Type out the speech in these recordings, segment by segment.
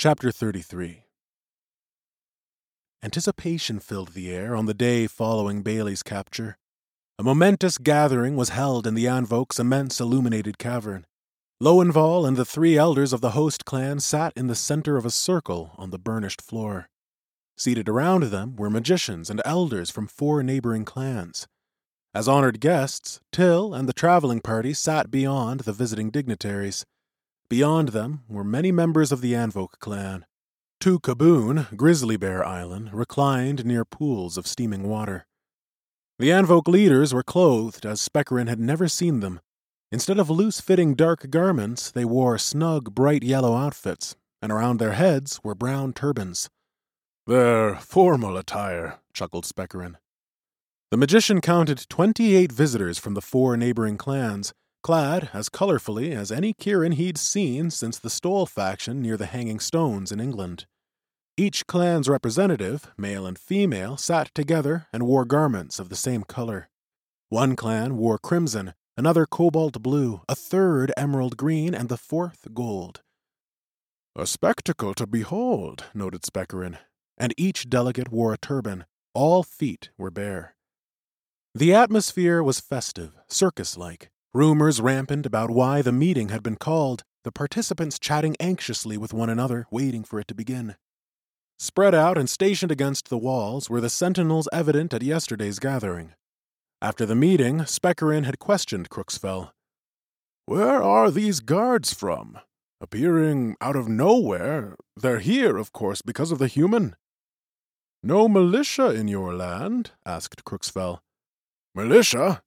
Chapter 33 Anticipation filled the air on the day following Bailey's capture. A momentous gathering was held in the Anvok's immense illuminated cavern. Lowenval and the three elders of the host clan sat in the center of a circle on the burnished floor. Seated around them were magicians and elders from four neighboring clans. As honored guests, Till and the traveling party sat beyond the visiting dignitaries. Beyond them were many members of the Anvok clan. Tu Kaboon, Grizzly Bear Island, reclined near pools of steaming water. The Anvok leaders were clothed as Spekarin had never seen them. Instead of loose fitting dark garments, they wore snug, bright yellow outfits, and around their heads were brown turbans. Their formal attire, chuckled Spekarin. The magician counted twenty eight visitors from the four neighboring clans, clad as colorfully as any Kirin he'd seen since the Stole faction near the Hanging Stones in England. Each clan's representative, male and female, sat together and wore garments of the same color. One clan wore crimson, another cobalt blue, a third emerald green, and the fourth gold. A spectacle to behold, noted Spekarin, and each delegate wore a turban. All feet were bare. The atmosphere was festive, circus like. Rumors rampant about why the meeting had been called, the participants chatting anxiously with one another, waiting for it to begin. Spread out and stationed against the walls were the sentinels evident at yesterday's gathering. After the meeting, Spekarin had questioned Crooksfell. Where are these guards from? Appearing out of nowhere. They're here, of course, because of the human. No militia in your land? asked Crooksfell. Militia?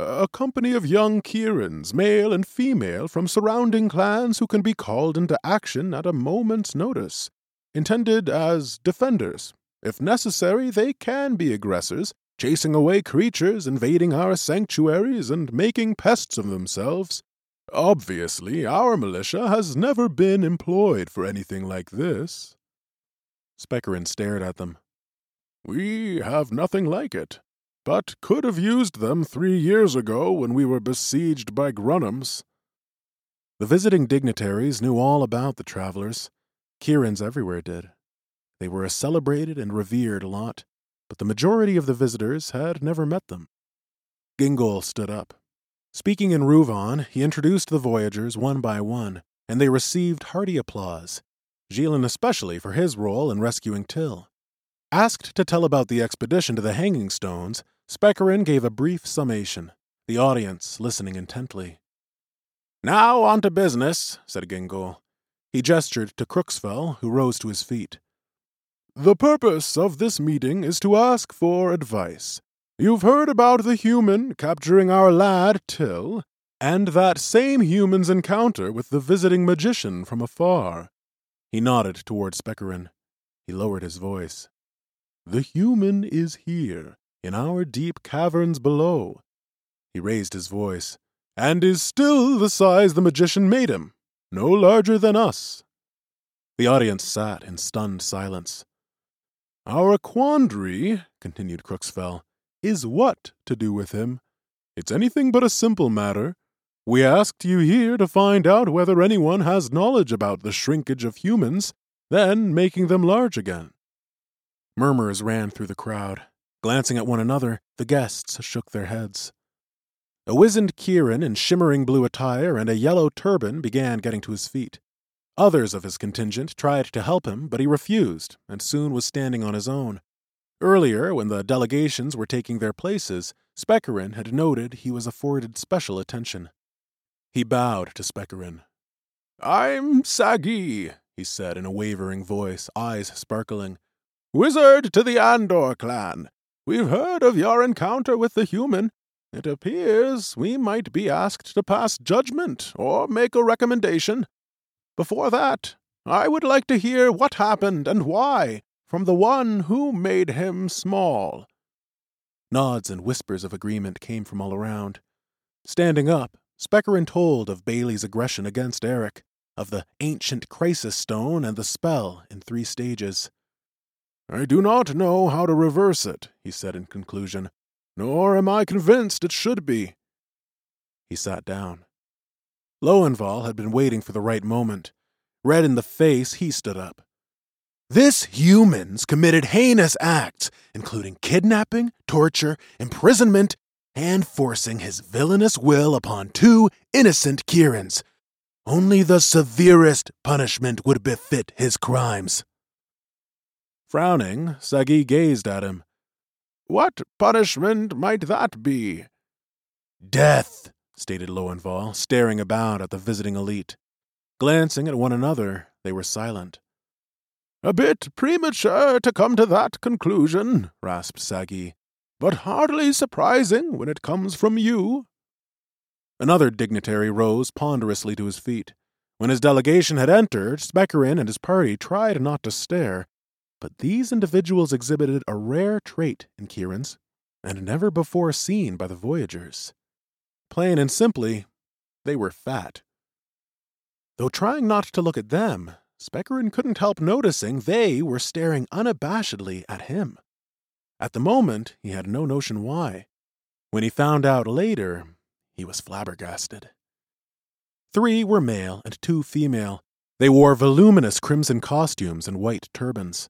A company of young Kirins, male and female, from surrounding clans who can be called into action at a moment's notice, intended as defenders. If necessary, they can be aggressors, chasing away creatures, invading our sanctuaries, and making pests of themselves. Obviously, our militia has never been employed for anything like this. Spekarin stared at them. We have nothing like it but could have used them three years ago when we were besieged by Grunnums. The visiting dignitaries knew all about the travelers. Kirins everywhere did. They were a celebrated and revered lot, but the majority of the visitors had never met them. Gingol stood up. Speaking in Ruvan, he introduced the voyagers one by one, and they received hearty applause, Gillen especially for his role in rescuing Till. Asked to tell about the expedition to the Hanging Stones, Spekarin gave a brief summation, the audience listening intently. Now on to business, said Gingol. He gestured to Crooksfell, who rose to his feet. The purpose of this meeting is to ask for advice. You've heard about the human capturing our lad, Till, and that same human's encounter with the visiting magician from afar. He nodded toward Spekarin. He lowered his voice. The human is here, in our deep caverns below. He raised his voice, and is still the size the magician made him, no larger than us. The audience sat in stunned silence. Our quandary, continued Crooksfell, is what to do with him. It's anything but a simple matter. We asked you here to find out whether anyone has knowledge about the shrinkage of humans, then making them large again. Murmurs ran through the crowd. Glancing at one another, the guests shook their heads. A wizened Kirin in shimmering blue attire and a yellow turban began getting to his feet. Others of his contingent tried to help him, but he refused and soon was standing on his own. Earlier, when the delegations were taking their places, Spekarin had noted he was afforded special attention. He bowed to Spekarin. I'm Sagi, he said in a wavering voice, eyes sparkling. Wizard to the Andor clan. We've heard of your encounter with the human. It appears we might be asked to pass judgment or make a recommendation. Before that, I would like to hear what happened and why from the one who made him small. Nods and whispers of agreement came from all around. Standing up, Spekarin told of Bailey's aggression against Eric, of the ancient crisis stone and the spell in three stages. I do not know how to reverse it, he said in conclusion, nor am I convinced it should be. He sat down. Lowenval had been waiting for the right moment. Red in the face, he stood up. This humans committed heinous acts, including kidnapping, torture, imprisonment, and forcing his villainous will upon two innocent Kirins. Only the severest punishment would befit his crimes. Frowning, Sagi gazed at him. What punishment might that be? Death, stated Lowenval, staring about at the visiting elite. Glancing at one another, they were silent. A bit premature to come to that conclusion, rasped Sagi, but hardly surprising when it comes from you. Another dignitary rose ponderously to his feet. When his delegation had entered, Spekarin and his party tried not to stare, but these individuals exhibited a rare trait in Kirins, and never before seen by the voyagers. Plain and simply, they were fat. Though trying not to look at them, Spekarin couldn't help noticing they were staring unabashedly at him. At the moment, he had no notion why. When he found out later, he was flabbergasted. Three were male and two female. They wore voluminous crimson costumes and white turbans.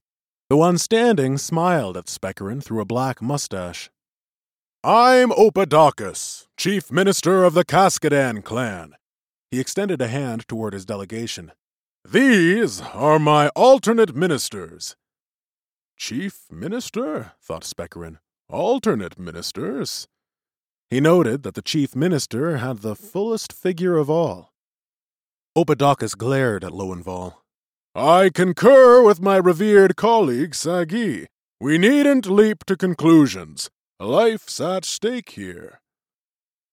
The one standing smiled at Spekarin through a black mustache. I'm Opadakis, Chief Minister of the Kaskadan clan. He extended a hand toward his delegation. These are my alternate ministers. Chief Minister? thought Spekarin. Alternate ministers? He noted that the chief minister had the fullest figure of all. Opadakis glared at Lowenval. I concur with my revered colleague Sagi. We needn't leap to conclusions. Life's at stake here.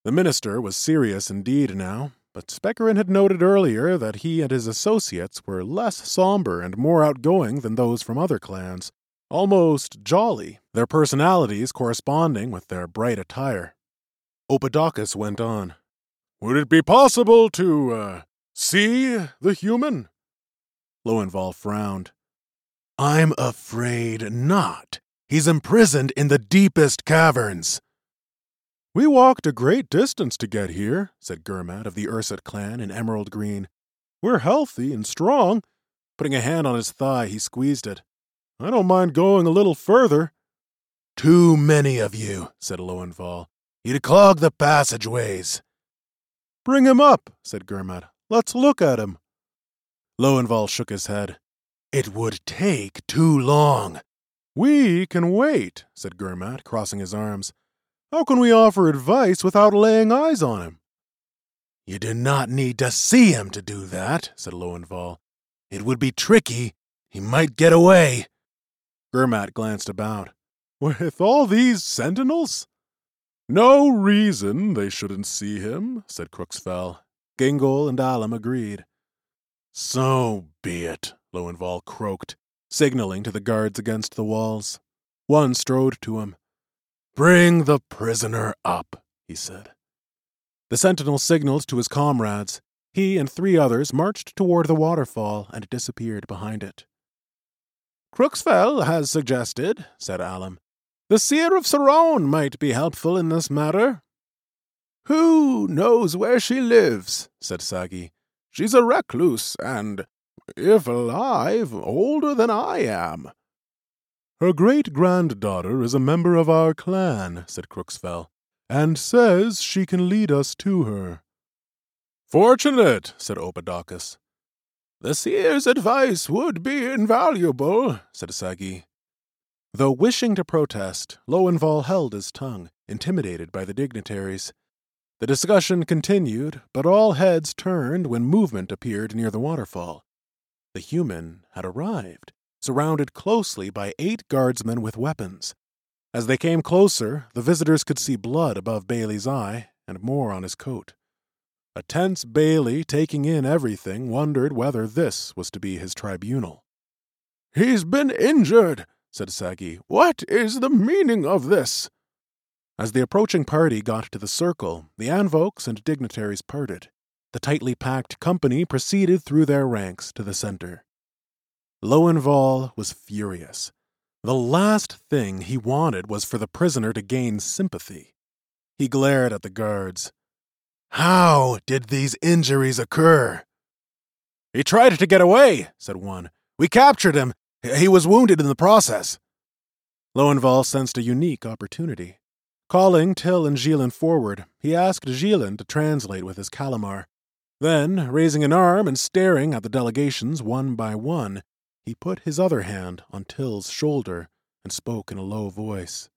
The minister was serious indeed now, but Spekarin had noted earlier that he and his associates were less somber and more outgoing than those from other clans, almost jolly, their personalities corresponding with their bright attire. Opadakis went on. Would it be possible to, uh, see the human? Lowenval frowned. I'm afraid not. He's imprisoned in the deepest caverns. We walked a great distance to get here, said Gurmat of the Ursat clan in emerald green. We're healthy and strong. Putting a hand on his thigh, he squeezed it. I don't mind going a little further. Too many of you, said Lowenval. You'd clog the passageways. Bring him up, said Gurmat. Let's look at him. Lowenval shook his head. It would take too long. We can wait, said Gurmat, crossing his arms. How can we offer advice without laying eyes on him? You do not need to see him to do that, said Lowenval. It would be tricky. He might get away. Gurmat glanced about. With all these sentinels? No reason they shouldn't see him, said Crooksfell. Gingol and Alum agreed. So be it, Lowenval croaked, signaling to the guards against the walls. One strode to him. Bring the prisoner up, he said. The sentinel signaled to his comrades. He and three others marched toward the waterfall and disappeared behind it. Crooksfell has suggested, said Alum, the seer of Serone might be helpful in this matter. Who knows where she lives? said Sagi. She's a recluse, and, if alive, older than I am. Her great granddaughter is a member of our clan, said Crooksfell, and says she can lead us to her. Fortunate, said Opadakis. The seer's advice would be invaluable, said Sagi. Though wishing to protest, Lowenval held his tongue, intimidated by the dignitaries. The discussion continued, but all heads turned when movement appeared near the waterfall. The human had arrived surrounded closely by eight guardsmen with weapons. As they came closer, the visitors could see blood above Bailey's eye and more on his coat. A tense Bailey, taking in everything, wondered whether this was to be his tribunal. He's been injured, said Sagi. What is the meaning of this? As the approaching party got to the circle, the Anvokes and dignitaries parted. The tightly packed company proceeded through their ranks to the center. Lowenval was furious. The last thing he wanted was for the prisoner to gain sympathy. He glared at the guards. How did these injuries occur? He tried to get away, said one. We captured him. He was wounded in the process. Lowenval sensed a unique opportunity. Calling Till and Gillen forward, he asked Gillen to translate with his Calamar. Then, raising an arm and staring at the delegations one by one, he put his other hand on Till's shoulder and spoke in a low voice.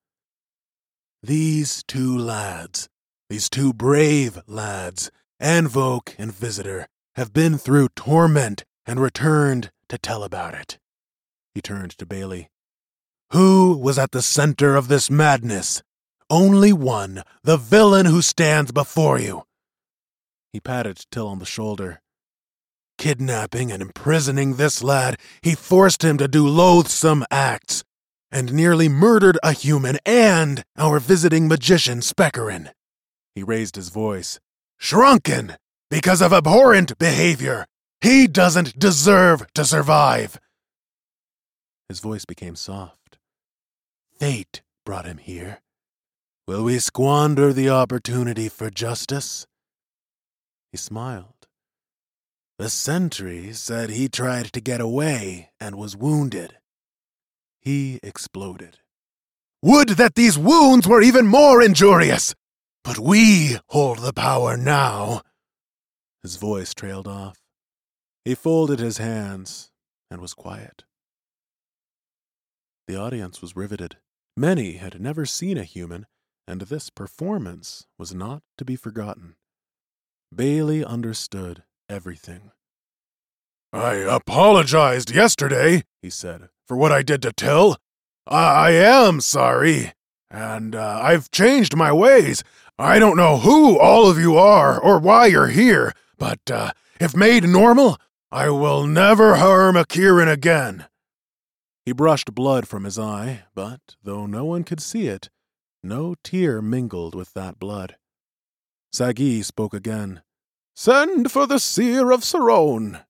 These two lads, these two brave lads, Anvoke and Visitor, have been through torment and returned to tell about it. He turned to Bailey. Who was at the center of this madness? Only one, the villain who stands before you. He patted Till on the shoulder. Kidnapping and imprisoning this lad, he forced him to do loathsome acts, and nearly murdered a human and our visiting magician Spekarin. He raised his voice. Shrunken! Because of abhorrent behavior! He doesn't deserve to survive! His voice became soft. Fate brought him here. Will we squander the opportunity for justice? He smiled. The sentry said he tried to get away and was wounded. He exploded. Would that these wounds were even more injurious! But we hold the power now. His voice trailed off. He folded his hands and was quiet. The audience was riveted. Many had never seen a human, and this performance was not to be forgotten. Bailey understood everything. I apologized yesterday, he said, for what I did to Till. I, I am sorry, and uh, I've changed my ways. I don't know who all of you are or why you're here, but uh, if made normal, I will never harm a Kirin again. He brushed blood from his eye, but though no one could see it, no tear mingled with that blood. Sagi spoke again. Send for the seer of Serone.